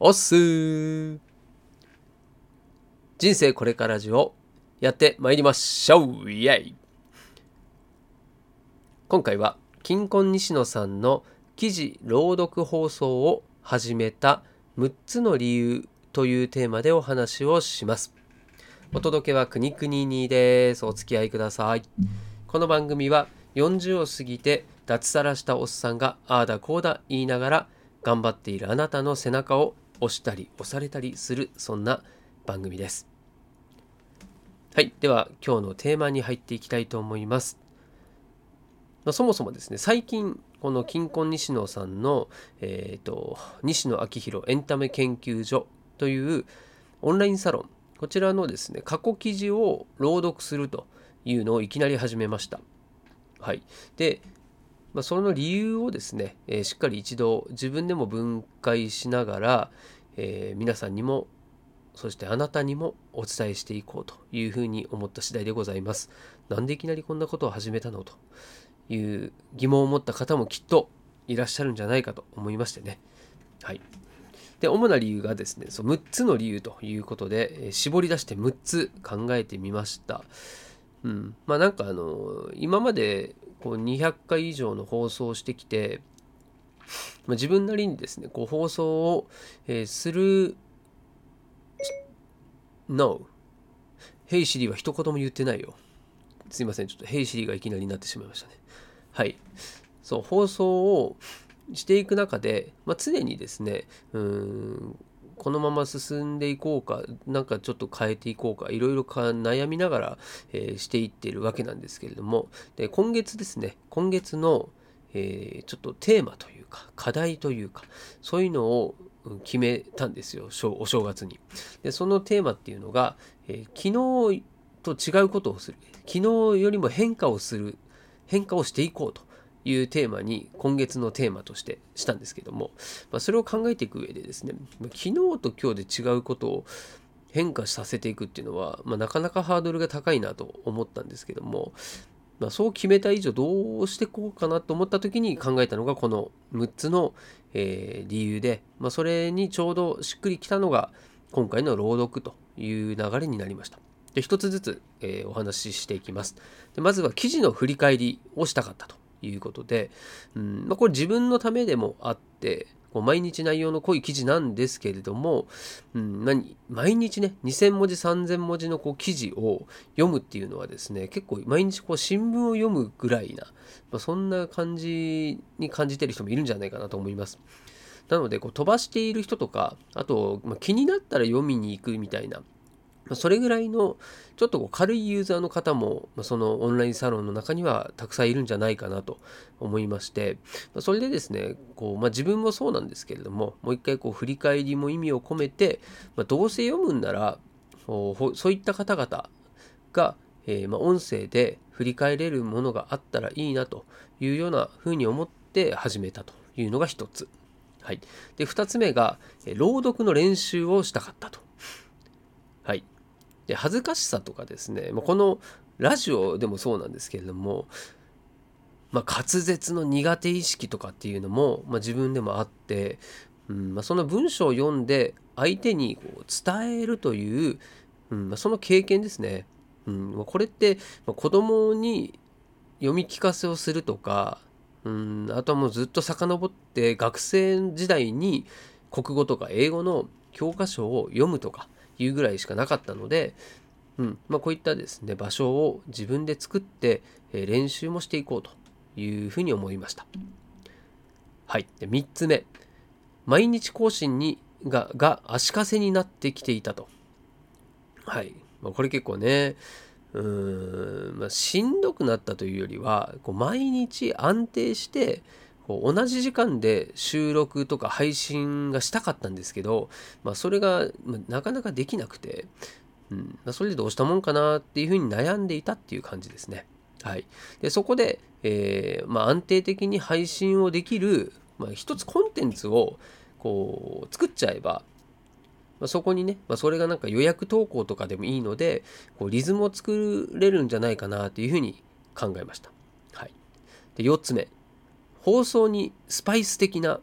おっす。ー人生これからじをやってまいりましょう。イエイ。今回は金婚西野さんの記事朗読放送を始めた6つの理由というテーマでお話をします。お届けはくにくににです。お付き合いください。この番組は40を過ぎて脱サラしたおっさんがああだこうだ言いながら頑張っているあなたの背中を押したり押されたりするそんな番組です。はいでは今日のテーマに入っていきたいと思います。まあそもそもですね最近この金婚西野さんの、えーと、西野昭弘エンタメ研究所というオンラインサロンこちらのですね過去記事を朗読するというのをいきなり始めました。はい。で、まあ、その理由をですね、えー、しっかり一度自分でも分解しながら、えー、皆さんにもそしてあなたにもお伝えしていこうというふうに思った次第でございます。なんでいきなりこんなことを始めたのという疑問を持った方もきっといらっしゃるんじゃないかと思いましてね。はい。で、主な理由がですね、そう6つの理由ということで、えー、絞り出して6つ考えてみました。うん、まあなんかあの今までこう200回以上の放送をしてきて、まあ、自分なりにですねこう放送を、えー、する No ヘイシリは一言も言ってないよ。すいません。ちょっとヘイシリがいきなりになってしまいましたね。はい。そう放送をしていく中で、まあ、常にですねうんこのまま進んでいこうかなんかちょっと変えていこうかいろいろ悩みながら、えー、していってるわけなんですけれどもで今月ですね今月の、えー、ちょっとテーマというか課題というかそういうのを決めたんですよお正月に。でそのテーマっていうのが、えー、昨日と違うことをする。昨日よりも変化をする変化をしていこうと。いうテーマに今月のテーマとしてしたんですけども、まあ、それを考えていく上でですね昨日と今日で違うことを変化させていくっていうのは、まあ、なかなかハードルが高いなと思ったんですけども、まあ、そう決めた以上どうしてこうかなと思った時に考えたのがこの6つの、えー、理由で、まあ、それにちょうどしっくりきたのが今回の朗読という流れになりました。で一つずつ、えー、お話ししていきますで。まずは記事の振り返りをしたかったということで、うんまあ、これ自分のためでもあってこう毎日内容の濃い記事なんですけれども、うん、何毎日ね2000文字3000文字のこう記事を読むっていうのはですね結構毎日こう新聞を読むぐらいな、まあ、そんな感じに感じてる人もいるんじゃないかなと思います。なのでこう飛ばしている人とかあと、まあ、気になったら読みに行くみたいなそれぐらいのちょっとこう軽いユーザーの方もそのオンラインサロンの中にはたくさんいるんじゃないかなと思いましてそれでですねこう、まあ、自分もそうなんですけれどももう一回こう振り返りも意味を込めて、まあ、どうせ読むんならそういった方々が、えー、ま、音声で振り返れるものがあったらいいなというようなふうに思って始めたというのが一つ。はい、で2つ目が、朗読の練習をしたかったと。で恥ずかしさとかですね、まあ、このラジオでもそうなんですけれども、まあ、滑舌の苦手意識とかっていうのも、まあ、自分でもあって、うんまあ、その文章を読んで相手にこう伝えるという、うんまあ、その経験ですね、うん、これって、まあ、子供に読み聞かせをするとか、うん、あとはもうずっと遡って学生時代に国語とか英語の教科書を読むとかいうぐらいしかなかったので、うんまあ、こういったですね場所を自分で作って、え練習もしていこうというふうに思いました。はい。で3つ目。毎日更新にがが足かせになってきていたと。はい。まあ、これ結構ね、うーん、まあ、しんどくなったというよりは、こう毎日安定して、同じ時間で収録とか配信がしたかったんですけど、まあ、それがなかなかできなくて、うんまあ、それでどうしたもんかなっていうふうに悩んでいたっていう感じですね。はい、でそこで、えーまあ、安定的に配信をできる、まあ、一つコンテンツをこう作っちゃえば、まあ、そこにね、まあ、それがなんか予約投稿とかでもいいのでこうリズムを作れるんじゃないかなっていうふうに考えました。はい、で4つ目放送にスパイス的な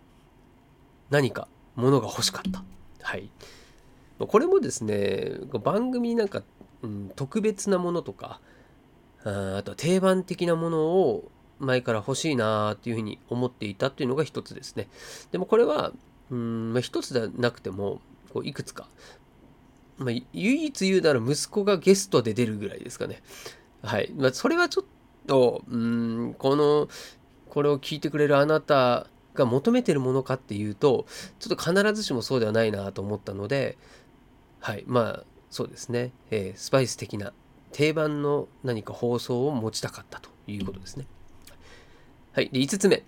何かものが欲しかった。はい。これもですね、番組なんか、うん、特別なものとか、ああとは定番的なものを前から欲しいなっていうふうに思っていたっていうのが一つですね。でもこれは、うん、まあ、一つではなくても、こういくつか。まあ、唯一言うなら息子がゲストで出るぐらいですかね。はい。まあ、それはちょっと、うん、この、これを聞いてくれるあなたが求めてるものかっていうと、ちょっと必ずしもそうではないなと思ったので、はい。まあ、そうですね。えー、スパイス的な定番の何か放送を持ちたかったということですね。はい。で、5つ目。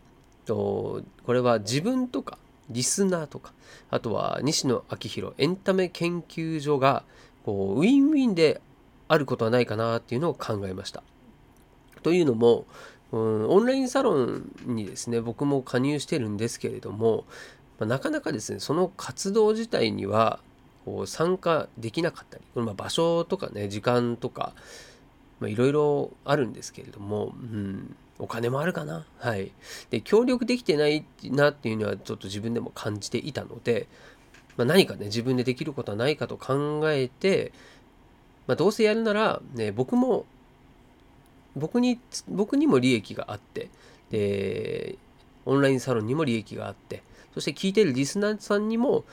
とこれは自分とかリスナーとか、あとは西野昭弘エンタメ研究所がこうウィンウィンであることはないかなっていうのを考えました。というのも、うん、オンラインサロンにですね、僕も加入してるんですけれども、まあ、なかなかですね、その活動自体にはこう参加できなかったり、まあ、場所とかね、時間とか、いろいろあるんですけれども、うん、お金もあるかな。はい。で、協力できてないなっていうのはちょっと自分でも感じていたので、まあ、何かね、自分でできることはないかと考えて、まあ、どうせやるなら、ね、僕も、僕に、僕にも利益があって、で、オンラインサロンにも利益があって、そして聞いてるリスナーさんにも、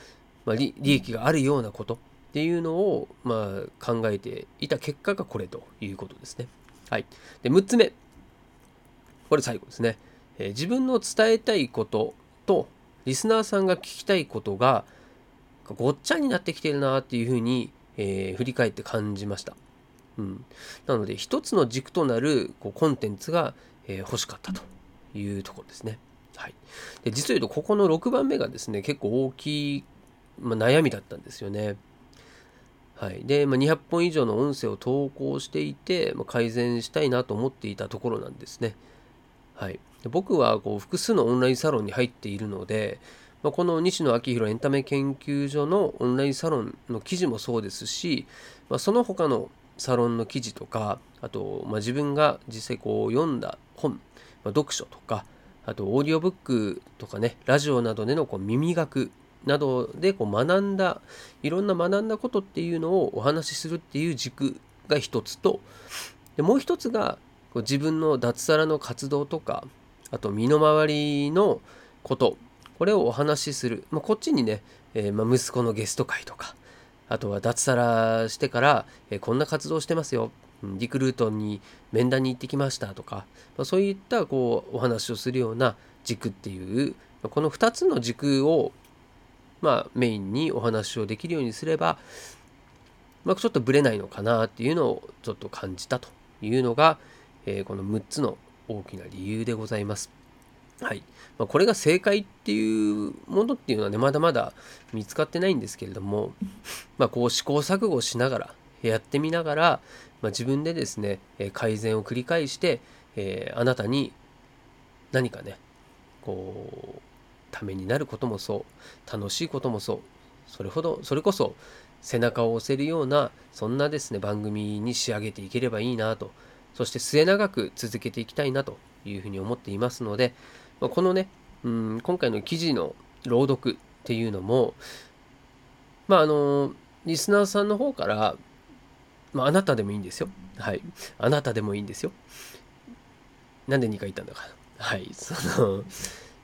まあ、利益があるようなことっていうのを、まあ、考えていた結果がこれということですね。はい。で、6つ目。これ最後ですね。えー、自分の伝えたいこととリスナーさんが聞きたいことがごっちゃになってきてるなっていうふうに、えー、振り返って感じました。うん、なので一つの軸となるこうコンテンツが、えー、欲しかったというところですね。はい、で実を言うとここの6番目がですね結構大きい、まあ、悩みだったんですよね。はい、で、まあ、200本以上の音声を投稿していて、まあ、改善したいなと思っていたところなんですね。はい、で僕はこう複数のオンラインサロンに入っているので、ま、この西野昭弘エンタメ研究所のオンラインサロンの記事もそうですし、ま、その他のサロンの記事とかあと、まあ、自分が実際こう読んだ本、まあ、読書とかあとオーディオブックとかねラジオなどでのこう耳学などでこう学んだいろんな学んだことっていうのをお話しするっていう軸が一つとでもう一つがこう自分の脱サラの活動とかあと身の回りのことこれをお話しする、まあ、こっちにね、えー、まあ、息子のゲスト会とかあとは脱サラしてから、え、こんな活動してますよリクルートに面談に行ってきましたとか、まあ、そういったこうお話をするような軸っていうこの2つの軸を、まあ、メインにお話をできるようにすれば、まあ、ちょっとブレないのかなっていうのをちょっと感じたというのが、えー、この6つの大きな理由でございます。はい。まあ、これが正解っていうものっていうのはね、まだまだ見つかってないんですけれども、まあ、こう試行錯誤しながら、やってみながら、まあ、自分でですね、改善を繰り返して、えー、あなたに何かね、こう、ためになることもそう、楽しいこともそう、それほど、それこそ背中を押せるような、そんなですね、番組に仕上げていければいいなとそして末永く続けていきたいなというふうに思っていますので、まあこのね、うん、今回の記事の朗読っていうのも、まあ、あの、リスナーさんの方から、まあ、あなたでもいいんですよ。はい。あなたでもいいんですよ。なんで2回言ったんだか。はい。その、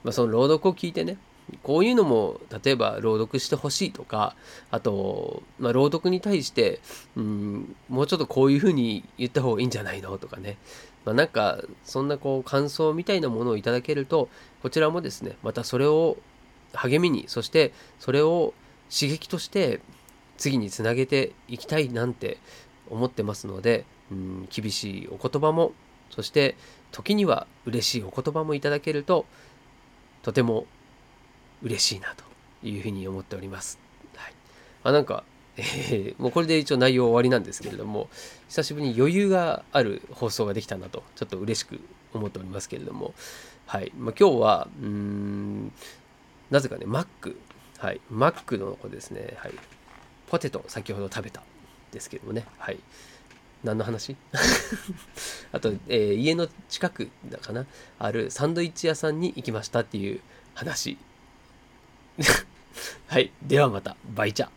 まあ、その朗読を聞いてね、こういうのも例えば朗読してほしいとかあと、まあ、朗読に対して、うん、もうちょっとこういうふうに言った方がいいんじゃないのとかね、まあ、なんかそんなこう感想みたいなものをいただけるとこちらもですねまたそれを励みにそしてそれを刺激として次につなげていきたいなんて思ってますので、うん、厳しいお言葉もそして時には嬉しいお言葉もいただけるととても嬉しいなというふうに思っております。はい、あなんか、えー、もうこれで一応内容終わりなんですけれども久しぶりに余裕がある放送ができたなとちょっと嬉しく思っておりますけれども、はい。まあ、今日はうんなぜかねマックはい、マックの子ですね、はい、ポテト先ほど食べたですけどもね、はい、何の話？あと、えー、家の近くだかな？あるサンドイッチ屋さんに行きましたっていう話。はい。ではまた。バイチャ。